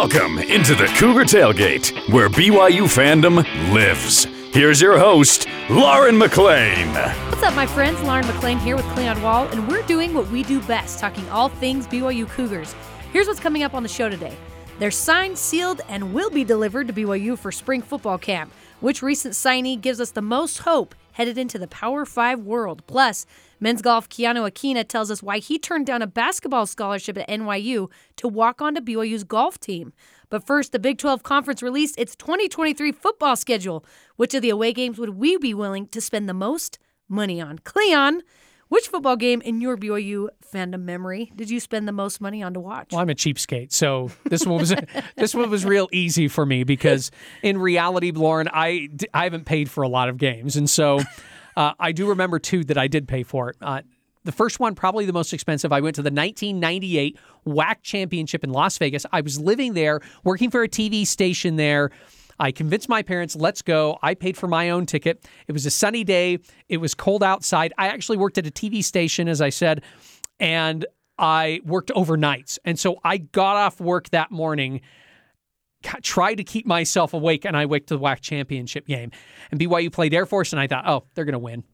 Welcome into the Cougar Tailgate, where BYU fandom lives. Here's your host, Lauren McLean. What's up, my friends? Lauren McLean here with Cleon Wall, and we're doing what we do best, talking all things BYU Cougars. Here's what's coming up on the show today. They're signed, sealed, and will be delivered to BYU for spring football camp. Which recent signee gives us the most hope headed into the Power 5 world? Plus, men's golf Keanu Akina tells us why he turned down a basketball scholarship at NYU to walk onto BYU's golf team. But first, the Big 12 Conference released its 2023 football schedule. Which of the away games would we be willing to spend the most money on? Cleon, which football game in your BYU fandom memory did you spend the most money on to watch? Well, I'm a cheapskate, so this one was this one was real easy for me because in reality, Lauren, I I haven't paid for a lot of games, and so uh, I do remember two that I did pay for. It. Uh, the first one, probably the most expensive. I went to the 1998 WAC Championship in Las Vegas. I was living there, working for a TV station there. I convinced my parents, let's go. I paid for my own ticket. It was a sunny day. It was cold outside. I actually worked at a TV station, as I said, and I worked overnights. And so I got off work that morning, tried to keep myself awake, and I went to the WAC championship game. And BYU played Air Force, and I thought, oh, they're going to win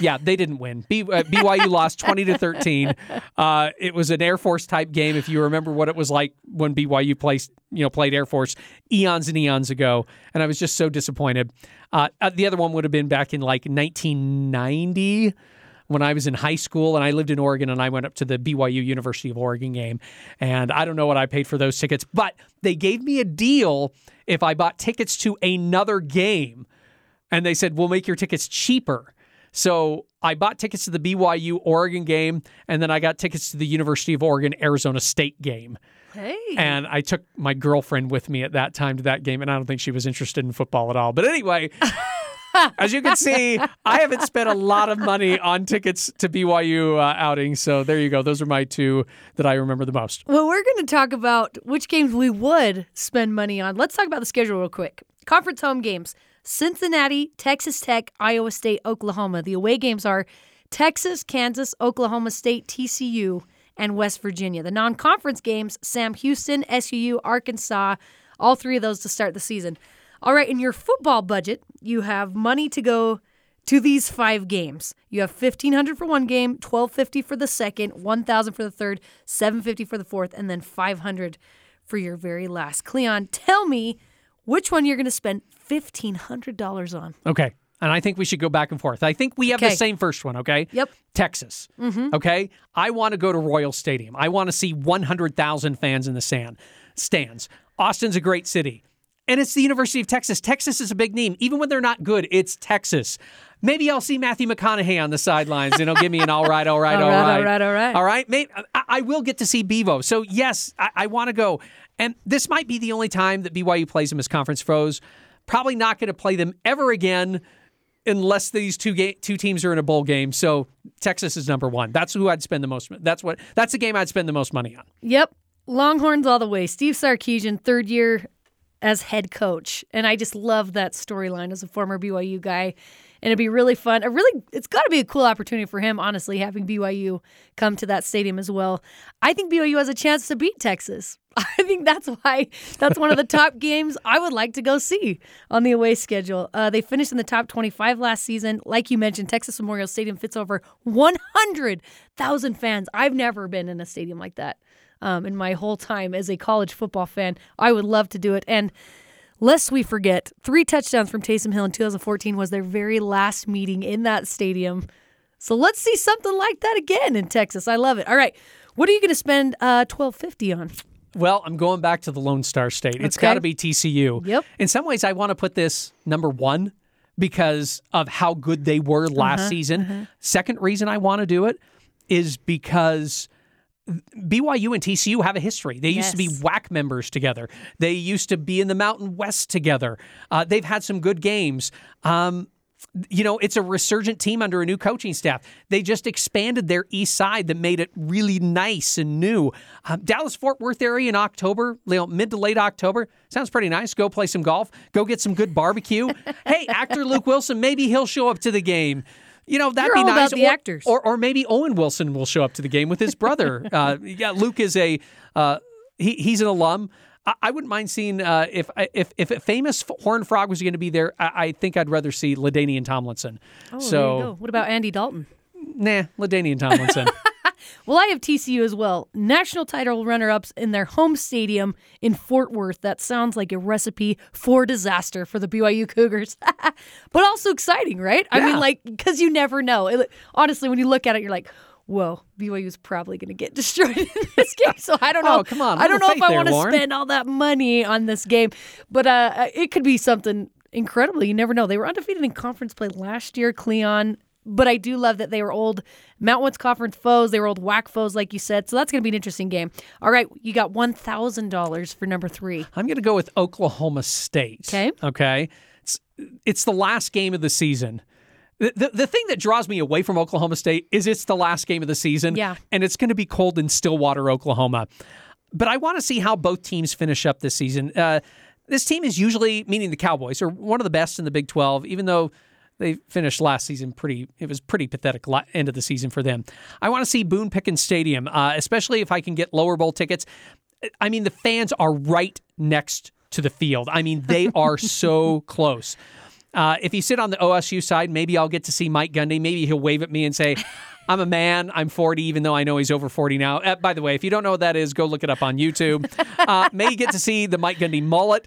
yeah, they didn't win. B, uh, BYU lost 20 to 13. Uh, it was an Air Force type game. If you remember what it was like when BYU played, you know, played Air Force eons and eons ago, and I was just so disappointed. Uh, uh the other one would have been back in like 1990 when I was in high school and I lived in Oregon and I went up to the BYU University of Oregon game. And I don't know what I paid for those tickets, but they gave me a deal if I bought tickets to another game. And they said, we'll make your tickets cheaper. So I bought tickets to the BYU Oregon game, and then I got tickets to the University of Oregon Arizona State game. Hey. And I took my girlfriend with me at that time to that game, and I don't think she was interested in football at all. But anyway. As you can see, I haven't spent a lot of money on tickets to BYU uh, outings. So there you go. Those are my two that I remember the most. Well, we're going to talk about which games we would spend money on. Let's talk about the schedule real quick. Conference home games. Cincinnati, Texas Tech, Iowa State, Oklahoma. The away games are Texas, Kansas, Oklahoma State, TCU, and West Virginia. The non conference games Sam Houston, SUU, Arkansas, all three of those to start the season. All right, in your football budget, you have money to go to these five games. You have 1500 for one game, 1250 for the second, 1000 for the third, 750 for the fourth, and then 500 for your very last. Cleon, tell me which one you're going to spend $1,500 on. Okay. And I think we should go back and forth. I think we have Okay. the same first one, okay? Yep. Texas. Mm-hmm. Okay. I want to go to Royal Stadium. I want to see 100,000 fans in the sand stands. Austin's a great city. And it's the University of Texas. Texas is a big name. Even when they're not good, it's Texas. Maybe I'll see Matthew McConaughey on the sidelines and he'll give me an all right, all right, All all right, right. all right, all right. All right. Maybe, I, I will get to see Bevo. So, yes, I, I want to go. And this might be the only time that BYU plays them as conference foes. Probably not going to play them ever again unless these two ga- two teams are in a bowl game. So Texas is number one. That's who I'd spend the most. That's what. That's the game I'd spend the most money on. Yep. Longhorns all the way. Steve Sarkisian, third year as head coach. And I just love that storyline as a former BYU guy. And it'd be really fun. A really, it's got to be a cool opportunity for him, honestly, having BYU come to that stadium as well. I think BYU has a chance to beat Texas. I think that's why that's one of the top games I would like to go see on the away schedule. Uh, they finished in the top 25 last season. Like you mentioned, Texas Memorial Stadium fits over 100,000 fans. I've never been in a stadium like that um, in my whole time as a college football fan. I would love to do it. And lest we forget, three touchdowns from Taysom Hill in 2014 was their very last meeting in that stadium. So let's see something like that again in Texas. I love it. All right. What are you going to spend uh, 1250 on? Well, I'm going back to the Lone Star State. It's Okay. got to be TCU. Yep. In some ways, I want to put this number one because of how good they were last Uh-huh, season. Second reason I want to do it is because BYU and TCU have a history. They used to be Yes. WAC members together. They used to be in the Mountain West together. Uh, they've had some good games. Um, you know, it's a resurgent team under a new coaching staff. They just expanded their east side that made it really nice and new. Um, Dallas Fort Worth area in October, you know, mid to late October, sounds pretty nice. Go play some golf. Go get some good barbecue. hey, actor Luke Wilson, maybe he'll show up to the game. You know that'd You're be nice. the or, actors. or or maybe Owen Wilson will show up to the game with his brother. uh, yeah, Luke is a uh, he, he's an alum. I, I wouldn't mind seeing uh, if if if a famous Horn Frog was going to be there. I, I think I'd rather see LaDainian Tomlinson. Oh, so there you go. What about Andy Dalton? nah, LaDainian Tomlinson. Well, I have TCU as well. National title runner ups in their home stadium in Fort Worth. That sounds like a recipe for disaster for the BYU Cougars, but also exciting, right? I mean, like, because you never know. It- honestly, when you look at it, you're like, whoa, BYU's probably going to get destroyed in this game. So I don't know. Oh, come on. I don't know if I want to spend all that money on this game, but uh, it could be something incredible. You never know. They were undefeated in conference play last year, Cleon. But I do love that they were old Mountain West Conference foes. They were old WAC foes, like you said. So that's going to be an interesting game. All right, you got one thousand dollars for number three. I'm going to go with Oklahoma State. Okay. Okay. It's, it's the last game of the season. The, the, the thing that draws me away from Oklahoma State is it's the last game of the season. Yeah. And it's going to be cold in Stillwater, Oklahoma. But I want to see how both teams finish up this season. Uh, this team is usually, meaning the Cowboys, are one of the best in the Big 12, even though they finished last season pretty, it was pretty pathetic end of the season for them. I want to see Boone Pickens Stadium, uh, especially if I can get lower bowl tickets. I mean, the fans are right next to the field. I mean, they are so close. Uh, if you sit on the OSU side, maybe I'll get to see Mike Gundy. Maybe he'll wave at me and say, I'm a man. I'm 40, even though I know he's over 40 now. Uh, by the way, if you don't know what that is, go look it up on YouTube. Uh, may get to see the Mike Gundy mullet.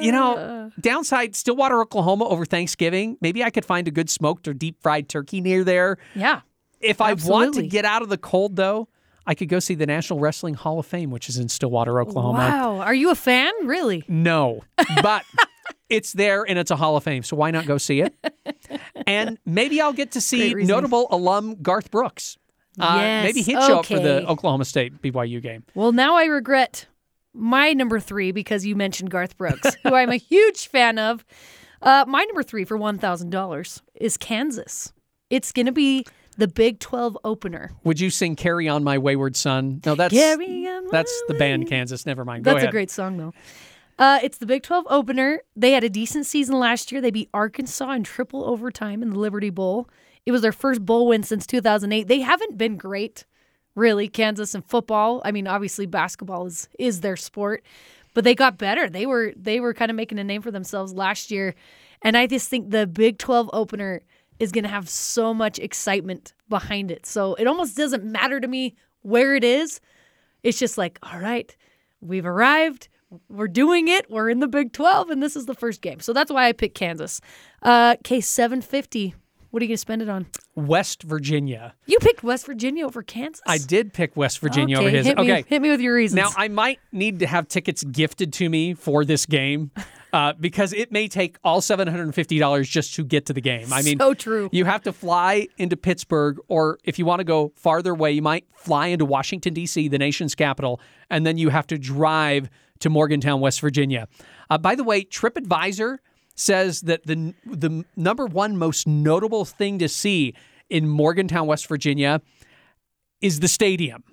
You know, downside Stillwater, Oklahoma over Thanksgiving. Maybe I could find a good smoked or deep fried turkey near there. Yeah. If I want to get out of the cold, though, I could go see the National Wrestling Hall of Fame, which is in Stillwater, Oklahoma. Wow. Are you a fan? Really? No, but it's there and it's a Hall of Fame, so why not go see it? And maybe I'll get to see notable alum Garth Brooks. Uh, Yes, Maybe he'd show up for the. Oklahoma State BYU game. Well, now I regret my number three because you mentioned Garth Brooks, who I'm a huge fan of. Uh, my number three for $1,000 is Kansas. It's going to be the Big 12 opener. Would you sing "Carry On My Wayward Son"? No, that's Carry on my that's the band Kansas. Never mind. Go That's ahead. a great song, though. Uh, it's the Big 12 opener. They had a decent season last year. They beat Arkansas in triple overtime in the Liberty Bowl. It was their first bowl win since 2008. They haven't been great, really, Kansas in football. I mean, obviously basketball is is their sport, but they got better. They were they were kind of making a name for themselves last year, and I just think the Big 12 opener is going to have so much excitement behind it. So it almost doesn't matter to me where it is. It's just like, all right, we've arrived. We're doing it. We're in the Big 12, and this is the first game. So that's why I picked Kansas. Uh, case 750. What are you going to spend it on? West Virginia. You picked West Virginia over Kansas? I did pick West Virginia okay, over his. Hit me, okay, hit me with your reasons. Now, I might need to have tickets gifted to me for this game uh, because it may take all $750 just to get to the game. I mean, So true. You have to fly into Pittsburgh, or if you want to go farther away, you might fly into Washington, D.C., the nation's capital, and then you have to drive to Morgantown, West Virginia. Uh, by the way, TripAdvisor says that the, the number one most notable thing to see in Morgantown, West Virginia is the stadium.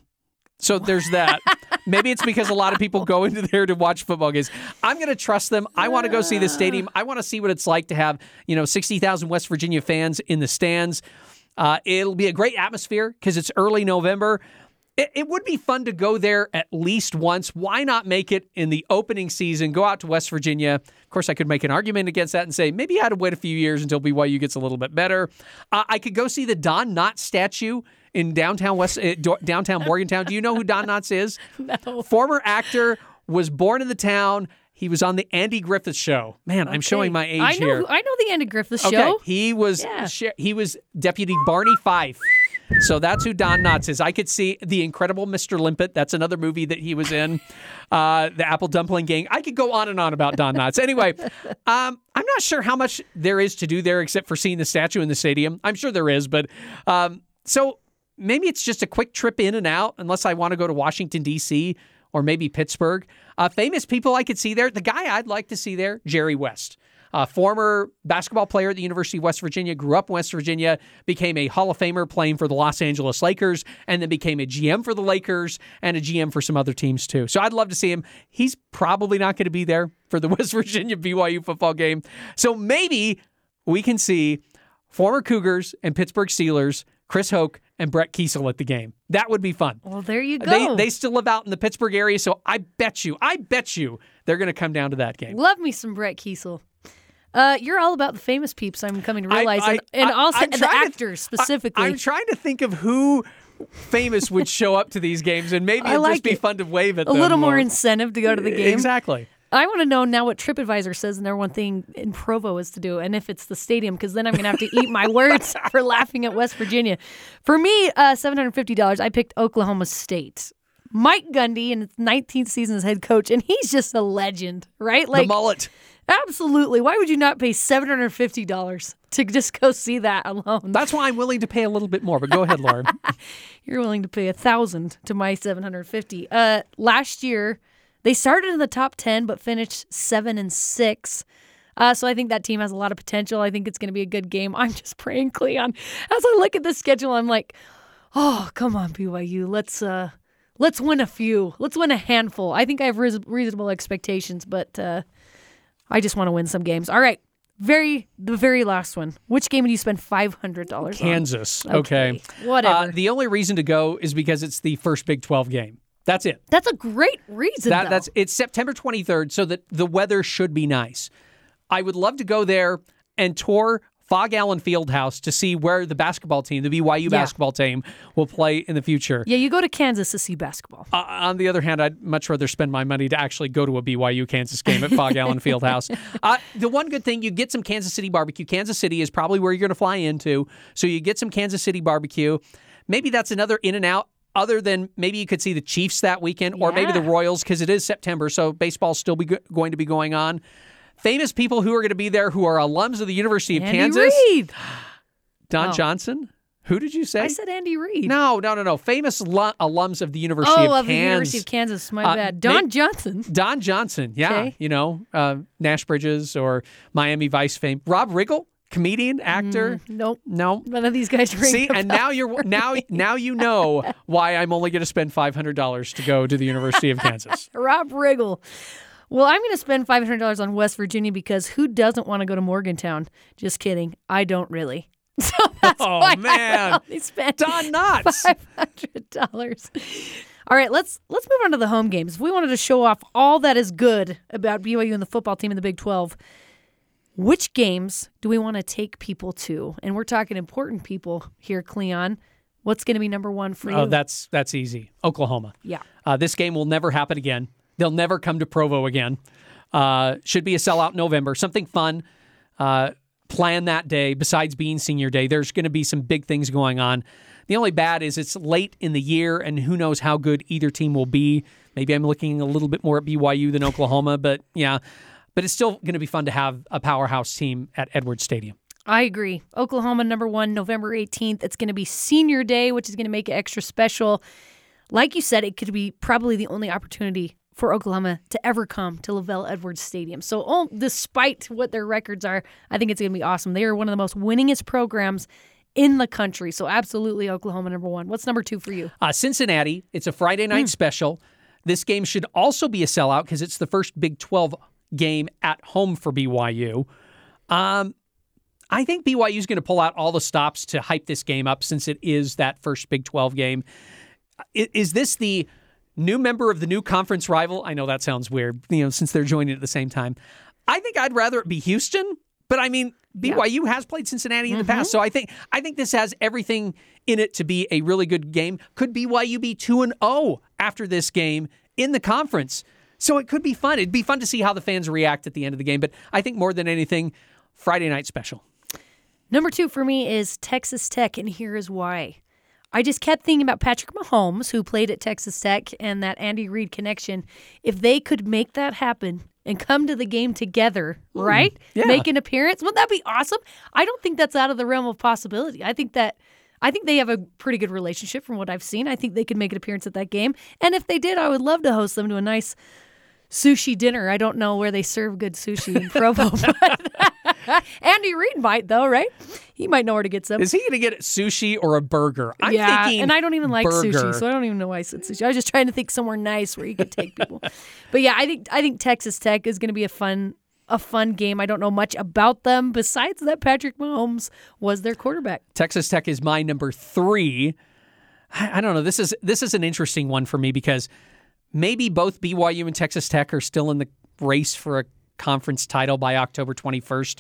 So there's that. Maybe it's because a lot of people go into there to watch football games. I'm going to trust them. I want to go see the stadium. I want to see what it's like to have, you know, 60,000 West Virginia fans in the stands. Uh, it'll be a great atmosphere because it's early November. It, it would be fun to go there at least once. Why not make it in the opening season? Go out to West Virginia. Of course, I could make an argument against that and say maybe I had to wait a few years until BYU gets a little bit better. Uh, I could go see the Don Knotts statue in downtown West uh, downtown Morgantown. Do you know who Don Knotts is? No. Former actor, was born in the town. He was on the Andy Griffith Show. Man, I'm showing my age I know, here. I know the Andy Griffith Show. Okay, he was Yeah. he was Deputy Barney Fife. So that's who Don Knotts is. I could see the Incredible Mr. Limpet. That's another movie that he was in. Uh, the Apple Dumpling Gang. I could go on and on about Don Knotts. Anyway, um, I'm not sure how much there is to do there except for seeing the statue in the stadium. I'm sure there is, but um, so maybe it's just a quick trip in and out, unless I want to go to Washington D.C. or maybe Pittsburgh. Uh, famous people I could see there. The guy I'd like to see there, Jerry West. Uh, former basketball player at the University of West Virginia, grew up in West Virginia, became a Hall of Famer playing for the Los Angeles Lakers, and then became a GM for the Lakers and a GM for some other teams too. So I'd love to see him. He's probably not going to be there for the West Virginia BYU football game. So maybe we can see former Cougars and Pittsburgh Steelers, Chris Hoke, and Brett Keisel at the game. That would be fun. Well, there you go. They they still live out in the Pittsburgh area, so I bet you, I bet you they're going to come down to that game. Love me some Brett Keisel. Uh, you're all about the famous peeps. I'm coming to realize, I- and, and I- also the trying to- actors specifically. I, am trying to think of who famous would show up to these games, and maybe it'd like just be it. fun to wave at a them little more incentive to go to the game. Exactly. I want to know now what TripAdvisor says the number one thing in Provo is to do, and if it's the stadium, because then I'm going to have to eat my words for laughing at West Virginia. For me, uh, $750, I picked Oklahoma State. Mike Gundy in his 19th season as head coach, and he's just a legend, right? the Like, mullet. absolutely. Why would you not pay $750 to just go see that alone? That's why I'm willing to pay a little bit more. But go ahead, Lauren. You're willing to pay a thousand to my 750. Uh, last year, they started in the top 10, but finished seven and six. Uh, so I think that team has a lot of potential. I think it's going to be a good game. I'm just praying, Cleon. As I look at the schedule, I'm like, oh, come on, BYU. Let's uh, let's win a few. Let's win a handful. I think I have reas- reasonable expectations, but uh, I just want to win some games. All right, very the very last one. Which game do you spend five hundred dollars on? Kansas. Okay. whatever. Uh, the only reason to go is because it's the first Big 12 game. That's it. That's a great reason. That, that's it's September 23rd, so that the weather should be nice. I would love to go there and tour Phog Allen Fieldhouse to see where the basketball team, the BYU basketball team, will play in the future. Yeah, you go to Kansas to see basketball. Uh, on the other hand, I'd much rather spend my money to actually go to a BYU Kansas game at Phog Allen Fieldhouse. Uh, the one good thing, you get some Kansas City barbecue. Kansas City is probably where you're going to fly into, so you get some Kansas City barbecue. Maybe that's another in and out. Other than maybe you could see the Chiefs that weekend, or maybe the Royals because it is September, so baseball's still be go- going to be going on. Famous people who are going to be there who are alums of the University of Andy Kansas. Reid. Don Oh. Johnson. Who did you say? I said Andy Reid. no, no, no, no. Famous lu- alums of the University oh, of of the Kansas. University of Kansas. My Uh, bad. Don Johnson. Don Johnson, yeah, Okay. you know, uh, Nash Bridges or Miami Vice fame. Rob Riggle, comedian, actor. Nope. No. None of these guys ring. See, and now you're now now you know why I'm only going to spend five hundred dollars to go to the University of Kansas. Rob Riggle. Well, I'm going to spend $500 on West Virginia because who doesn't want to go to Morgantown? Just kidding. I don't really. So that's Oh, why man. I only spent Don Knotts. five hundred dollars. All right, let's let's move on to the home games. If we wanted to show off all that is good about BYU and the football team in the Big Twelve, which games do we want to take people to? And we're talking important people here, Cleon. What's going to be number one for you? Oh, that's that's easy. Oklahoma. yeah. Uh, this game will never happen again. They'll never come to Provo again. Uh, should be a sellout November. Something fun. Uh, plan that day. Besides being senior day, there's going to be some big things going on. The only bad is it's late in the year, and who knows how good either team will be. Maybe I'm looking a little bit more at BYU than Oklahoma, but yeah. But it's still going to be fun to have a powerhouse team at Edwards Stadium. I agree. Oklahoma number one, November 18th. It's going to be senior day, which is going to make it extra special. Like you said, it could be probably the only opportunity for Oklahoma to ever come to LaVell Edwards Stadium. So, oh, despite what their records are, I think it's going to be awesome. They are one of the most winningest programs in the country. So, absolutely, Oklahoma number one. What's number two for you? Uh, Cincinnati, it's a Friday night special. This game should also be a sellout because it's the first Big 12 game at home for BYU. Um, I think BYU is going to pull out all the stops to hype this game up since it is that first Big 12 game. Is this the new member of the new conference rival? I know that sounds weird, you know, since they're joining at the same time. I think I'd rather it be Houston, but I mean, BYU has played Cincinnati in the past, mm-hmm. so I think I think this has everything in it to be a really good game. Could BYU be 2 and 0 after this game in the conference? So it could be fun. It'd be fun to see how the fans react at the end of the game, but I think more than anything, Friday night special. Number two for me is Texas Tech, and here is why. I just kept thinking about Patrick Mahomes, who played at Texas Tech, and that Andy Reid connection. If they could make that happen and come to the game together, hmm. right? yeah. Make an appearance, wouldn't that be awesome? I don't think that's out of the realm of possibility. I think that. I think they have a pretty good relationship from what I've seen. I think they could make an appearance at that game. And if they did, I would love to host them to a nice sushi dinner. I don't know where they serve good sushi in Provo, but Andy Reid might though, right? He might know where to get some. Is he going to get sushi or a burger? I'm yeah, thinking and I don't even like burger. sushi, so I don't even know why I said sushi. I was just trying to think somewhere nice where you could take people. but yeah, I think I think Texas Tech is going to be a fun a fun game. I don't know much about them besides that Patrick Mahomes was their quarterback. Texas Tech is my number three. I, I don't know. This is this is an interesting one for me because maybe both BYU and Texas Tech are still in the race for a conference title by October 21st.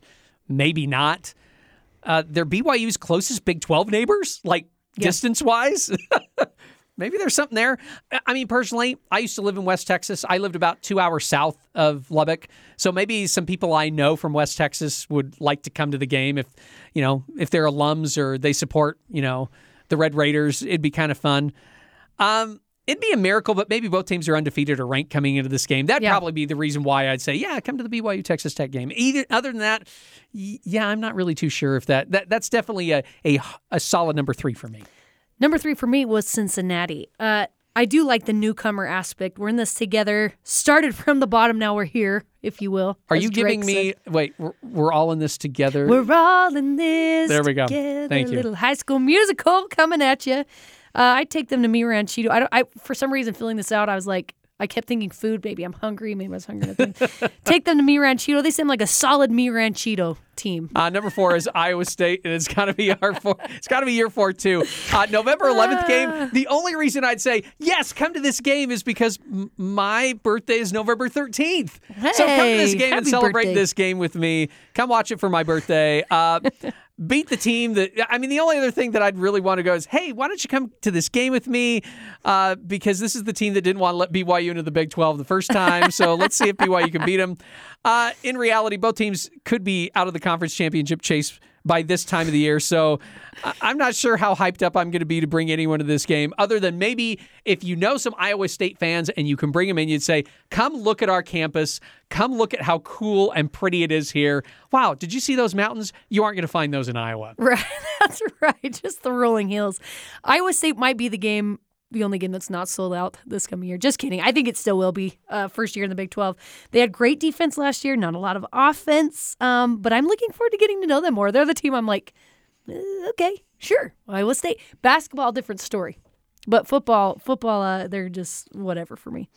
Maybe not. Uh, they're BYU's closest Big 12 neighbors, like Yeah. distance wise. Maybe there's something there. I mean, personally, I used to live in West Texas. I lived about two hours south of Lubbock. So maybe some people I know from West Texas would like to come to the game if, you know, if they're alums or they support, you know, the Red Raiders. It'd be kind of fun. Um, it'd be a miracle, but maybe both teams are undefeated or ranked coming into this game. That'd Yeah. probably be the reason why I'd say, yeah, come to the BYU Texas Tech game. Either other than that, yeah, I'm not really too sure if that, that that's definitely a, a a solid number three for me. Number three for me was Cincinnati. Uh, I do like the newcomer aspect. We're in this together. Started from the bottom, now we're here, if you will. Are you giving Drake me? Wait, we're, we're all in this together. We're all in this. There we go. Together. Thank you. Little high school musical coming at you. Uh, I take them to Mi Ranchito. I don't. I for some reason filling this out, I was like, I kept thinking food. Maybe I'm hungry. Maybe I was hungry. Take them to Mi Ranchito. They seem like a solid Mi Ranchito team. Uh, number four is Iowa State, and it's got to be our four. It's got to be year four too. Uh, November 11th game. The only reason I'd say yes, come to this game is because m- my birthday is November 13th. so come to this game and celebrate birthday. this game with me. Come watch it for my birthday. Uh, beat the team that I mean the only other thing that I'd really want to go is hey why don't you come to this game with me? Uh, because this is the team that didn't want to let BYU into the Big 12 the first time. So let's see if BYU can beat them uh, in reality both teams could be out of the conference championship chase by this time of the year so I'm not sure how hyped up I'm going to be to bring anyone to this game other than maybe if you know some Iowa State fans and you can bring them in you'd say come look at our campus come look at how cool and pretty it is here wow did you see those mountains you aren't going to find those in Iowa Right. That's right. Just the rolling hills. Iowa State might be the game, the only game that's not sold out this coming year. Just kidding. I think it still will be. Uh, first year in the Big 12. They had great defense last year, not a lot of offense. Um, but I'm looking forward to getting to know them more. They're the team I'm like, eh, okay, sure. Iowa State. Basketball, different story. But football, football, uh, they're just whatever for me.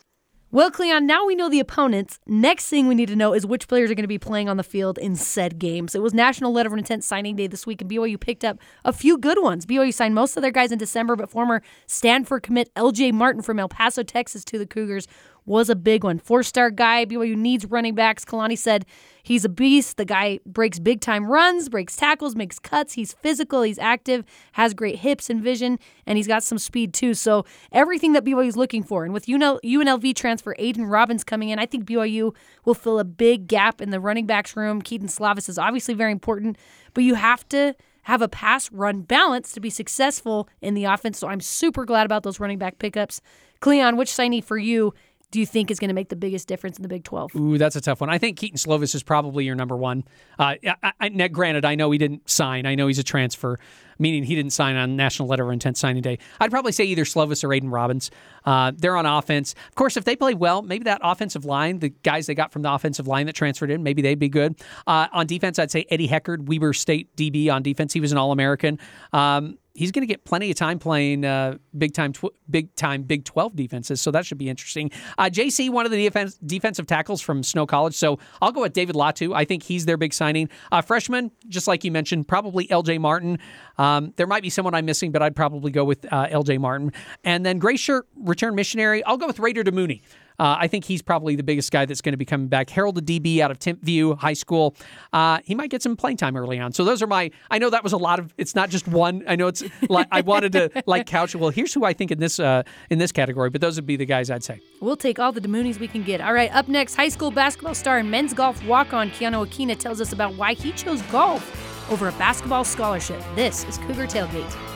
Well, Cleon, now we know the opponents. Next thing we need to know is which players are going to be playing on the field in said games. It was National Letter of Intent signing day this week, and BYU picked up a few good ones. BYU signed most of their guys in December, but former Stanford commit LJ Martin from El Paso, Texas to the Cougars was a big one. Four star guy. BYU needs running backs. Kalani said he's a beast. The guy breaks big time runs, breaks tackles, makes cuts. He's physical, he's active, has great hips and vision, and he's got some speed too. So everything that BYU is looking for. And with UNLV transfer Aidan Robbins coming in, I think BYU will fill a big gap in the running backs room. Kedon Slovis is obviously very important, but you have to have a pass run balance to be successful in the offense. So I'm super glad about those running back pickups. Cleon, which signee for you do you think is going to make the biggest difference in the Big 12? Ooh, that's a tough one. I think Kedon Slovis is probably your number one. Uh, I, I, granted, I know he didn't sign. I know he's a transfer, meaning he didn't sign on National Letter of Intent signing day. I'd probably say either Slovis or Aidan Robbins. Uh, they're on offense. Of course, if they play well, maybe that offensive line, the guys they got from the offensive line that transferred in, maybe they'd be good. Uh, on defense, I'd say Eddie Heckard, Weber State DB on defense. He was an All American. Um, he's going to get plenty of time playing uh, big time, tw- big time Big Twelve defenses. So that should be interesting. Uh, JC, one of the defense, defensive tackles from Snow College. So I'll go with David Latu. I think he's their big signing. Uh, freshman, just like you mentioned, probably L.J. Martin. Um, there might be someone I'm missing, but I'd probably go with uh, L.J. Martin. And then gray shirt return missionary. I'll go with Raider Damuni. Uh, I think he's probably the biggest guy that's going to be coming back. Harold, the DB out of Timpview High School, uh, he might get some playing time early on. So those are my. I know that was a lot of. It's not just one. I know it's. like I wanted to like couch. Well, here's who I think in this uh, in this category, but those would be the guys I'd say. We'll take all the Damunis we can get. All right, up next, high school basketball star and men's golf walk on Keanu Akina tells us about why he chose golf over a basketball scholarship. This is Cougar Tailgate.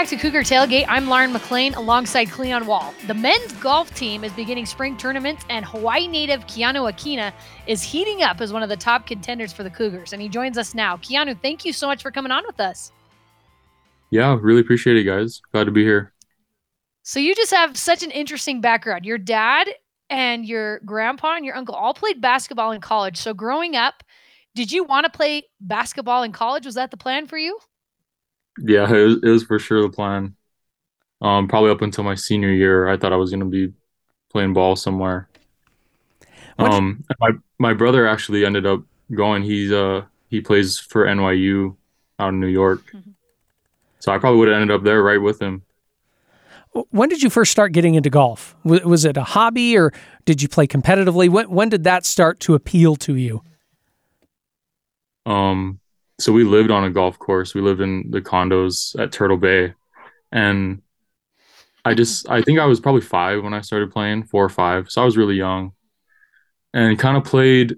Back to Cougar Tailgate. I'm Lauren McLean alongside Cleon Wall. The men's golf team is beginning spring tournaments, and Hawaii native Keanu Akina is heating up as one of the top contenders for the Cougars. And he joins us now. Keanu, thank you so much for coming on with us. Yeah, really appreciate it, guys. Glad to be here. So, you just have such an interesting background. Your dad and your grandpa and your uncle all played basketball in college. So, growing up, Did you want to play basketball in college? Was that the plan for you? Yeah, it was, it was for sure the plan. Um, probably up until my senior year, I thought I was gonna be playing ball somewhere. Um, my my brother actually ended up going. He's uh he plays for NYU out in New York. Mm-hmm. So I probably would have ended up there right with him. When did you first start getting into golf? Was it a hobby or did you play competitively? When when did that start to appeal to you? Um, so we lived on a golf course. We lived in the condos at Turtle Bay, and I just I think I was probably five when I started playing, four or five. So I was really young, and kind of played.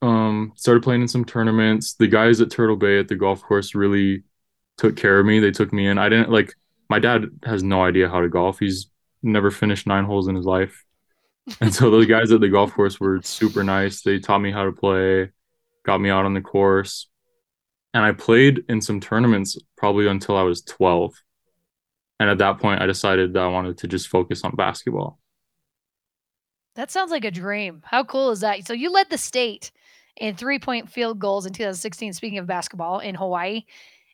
Um, started playing in some tournaments. The guys at Turtle Bay at the golf course really took care of me. They took me in. I didn't like my dad has no idea how to golf. He's never finished nine holes in his life. And so those guys at the golf course were super nice. They taught me how to play, got me out on the course. And I played in some tournaments probably until I was 12. And at that point, I decided that I wanted to just focus on basketball. That sounds like a dream. How cool is that? So you led the state in three point field goals in 2016, speaking of basketball, in Hawaii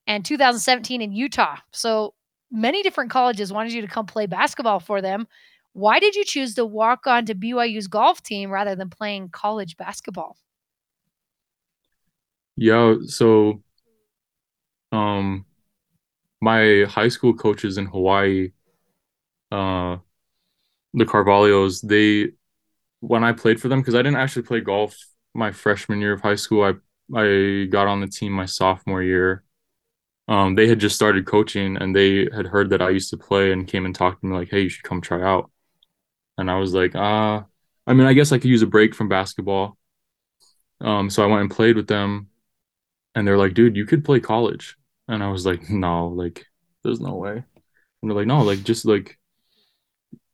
and 2017 in Utah. So many different colleges wanted you to come play basketball for them. Why did you choose to walk on to BYU's golf team rather than playing college basketball? Yeah, so um my high school coaches in Hawaii uh the Carvalhos, they when I played for them because I didn't actually play golf my freshman year of high school. I I got on the team my sophomore year um, they had just started coaching and they had heard that I used to play and came and talked to me like, hey, you should come try out. And I was like, ah, uh, I mean, I guess I could use a break from basketball. Um, so I went and played with them and they're like, dude, you could play college. And I was like, no, like, there's no way. And they're like, no, like, just like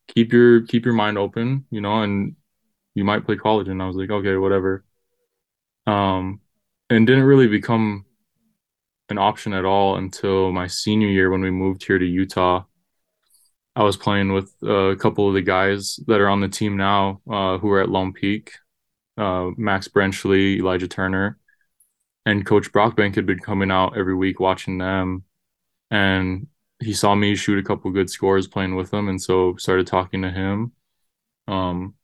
keep your keep your mind open, you know, and you might play college. And I was like, okay, whatever. Um, and didn't really become an option at all until my senior year when we moved here to Utah. I was playing with a couple of the guys that are on the team now uh, who are at Lone Peak, uh, Max Brenchley, Elijah Turner, and Coach Brockbank had been coming out every week watching them, and he saw me shoot a couple good scores playing with them, and so started talking to him, um,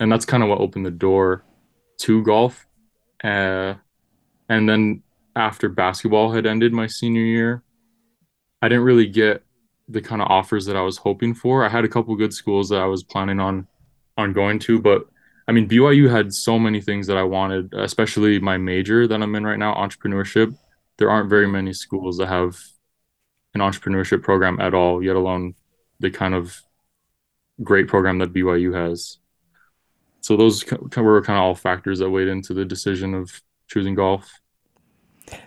and that's kind of what opened the door to golf, uh, and then after basketball had ended my senior year, I didn't really get the kind of offers that I was hoping for. I had a couple good schools that I was planning on on going to, but I mean BYU had so many things that I wanted, especially my major that I'm in right now, entrepreneurship. There aren't very many schools that have an entrepreneurship program at all, yet alone the kind of great program that BYU has. So those were kind of all factors that weighed into the decision of choosing golf.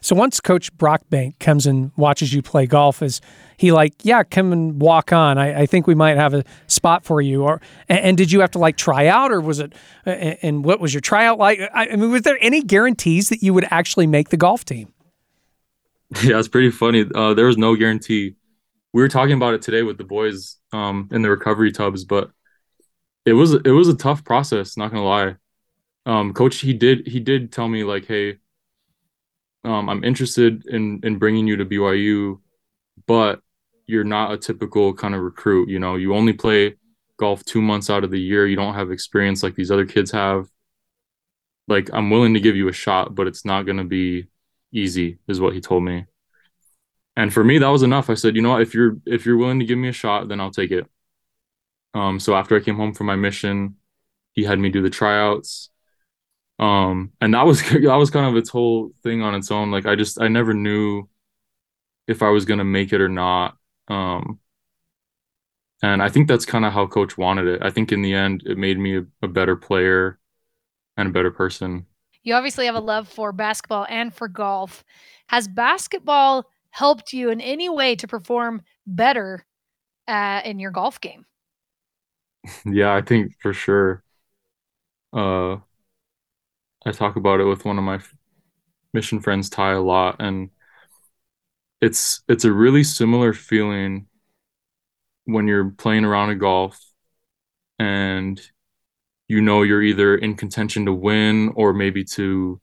So once Coach Brockbank comes and watches you play golf, is he like, yeah, come and walk on? I, I think we might have a spot for you. Or and, and, did you have to like try out, or was it? And what was your tryout like? I, mean, was there any guarantees that you would actually make the golf team? Yeah, it's pretty funny. Uh, there was no guarantee. We were talking about it today with the boys um, in the recovery tubs, but it was it was a tough process. Not gonna lie. Um, coach, he did he did tell me like, hey um, I'm interested in in bringing you to BYU, but you're not a typical kind of recruit. You know, you only play golf two months out of the year. You don't have experience like these other kids have. Like, I'm willing to give you a shot, but it's not going to be easy, is what he told me. And for me, that was enough. I said, you know what, if you're if you're willing to give me a shot, then I'll take it. Um, so after I came home from my mission, he had me do the tryouts um and that was that was kind of its whole thing on its own. Like i just i never knew if i was going to make it or not. Um and i think that's kind of how coach wanted it. I think in the end it made me a, a better player and a better person. You obviously have a love for basketball and for golf. Has basketball helped you in any way to perform better uh, in your golf game? Yeah i think for sure. Uh I talk about it with one of my mission friends, Ty, a lot, and it's it's a really similar feeling when you're playing around a golf and you know you're either in contention to win or maybe to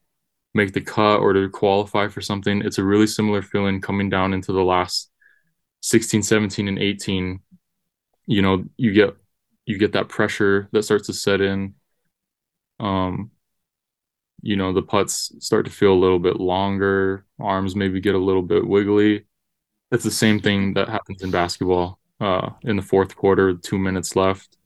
make the cut or to qualify for something. It's a really similar feeling coming down into the last 16, 17, and 18. You know, you get you get that pressure that starts to set in. Um, you know, the putts start to feel a little bit longer, arms maybe get a little bit wiggly. It's the same thing that happens in basketball. Uh, in the fourth quarter, two minutes left,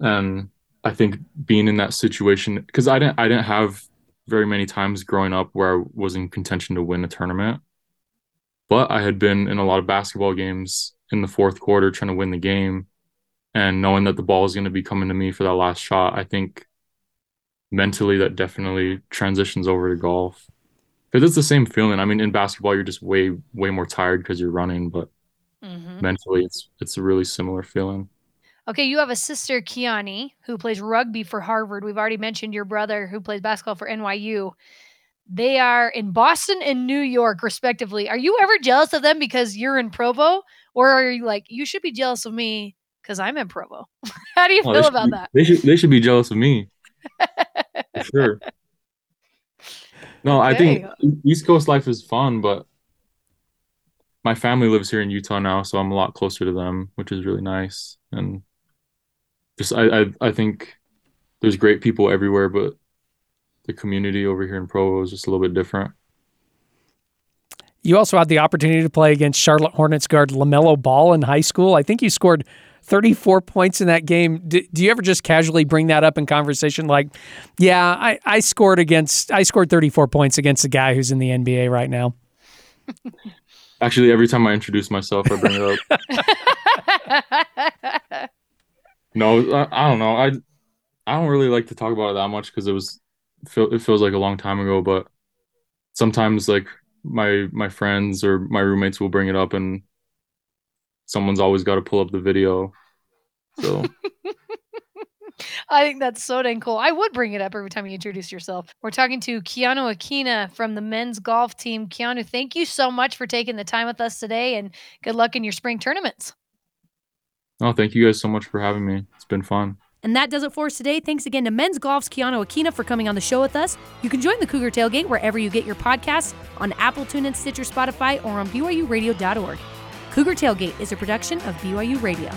and I think being in that situation because I didn't I didn't have very many times growing up where I was in contention to win a tournament. But I had been in a lot of basketball games in the fourth quarter trying to win the game and knowing that the ball is going to be coming to me for that last shot. I think mentally that definitely transitions over to golf. Because it's the same feeling. I mean, in basketball, you're just way, way more tired because you're running, but mm-hmm. mentally, it's it's a really similar feeling. Okay, you have a sister, Kiani, who plays rugby for Harvard. We've already mentioned your brother, who plays basketball for NYU. They are in Boston and New York, respectively. Are you ever jealous of them because you're in Provo? Or are you like, you should be jealous of me because I'm in Provo? How do you feel about be, that? They should, they should be jealous of me. for sure. No, okay. I think East Coast life is fun, but my family lives here in Utah now, so I'm a lot closer to them, which is really nice. And just I, I I think there's great people everywhere, but the community over here in Provo is just a little bit different. You also had the opportunity to play against Charlotte Hornets guard LaMelo Ball in high school. I think you scored 34 points in that game. Do, do, you ever just casually bring that up in conversation? Like, yeah, I, I scored against, I scored 34 points against a guy who's in the NBA right now. Actually, every time I introduce myself, I bring it up. No, I, I, don't know. I I don't really like to talk about it that much because it was it feels like a long time ago. But sometimes like my my friends or my roommates will bring it up, and someone's always got to pull up the video. So. I think that's so dang cool. I would bring it up every time you introduce yourself. We're talking to Keanu Akina from the men's golf team. Keanu, thank you so much for taking the time with us today and good luck in your spring tournaments. Oh, thank you guys so much for having me. It's been fun. And that does it for us today. Thanks again to Men's Golf's Keanu Akina for coming on the show with us. You can join the Cougar Tailgate wherever you get your podcasts on Apple, TuneIn, Stitcher, Spotify, or on BYURadio.org. Cougar Tailgate is a production of BYU Radio.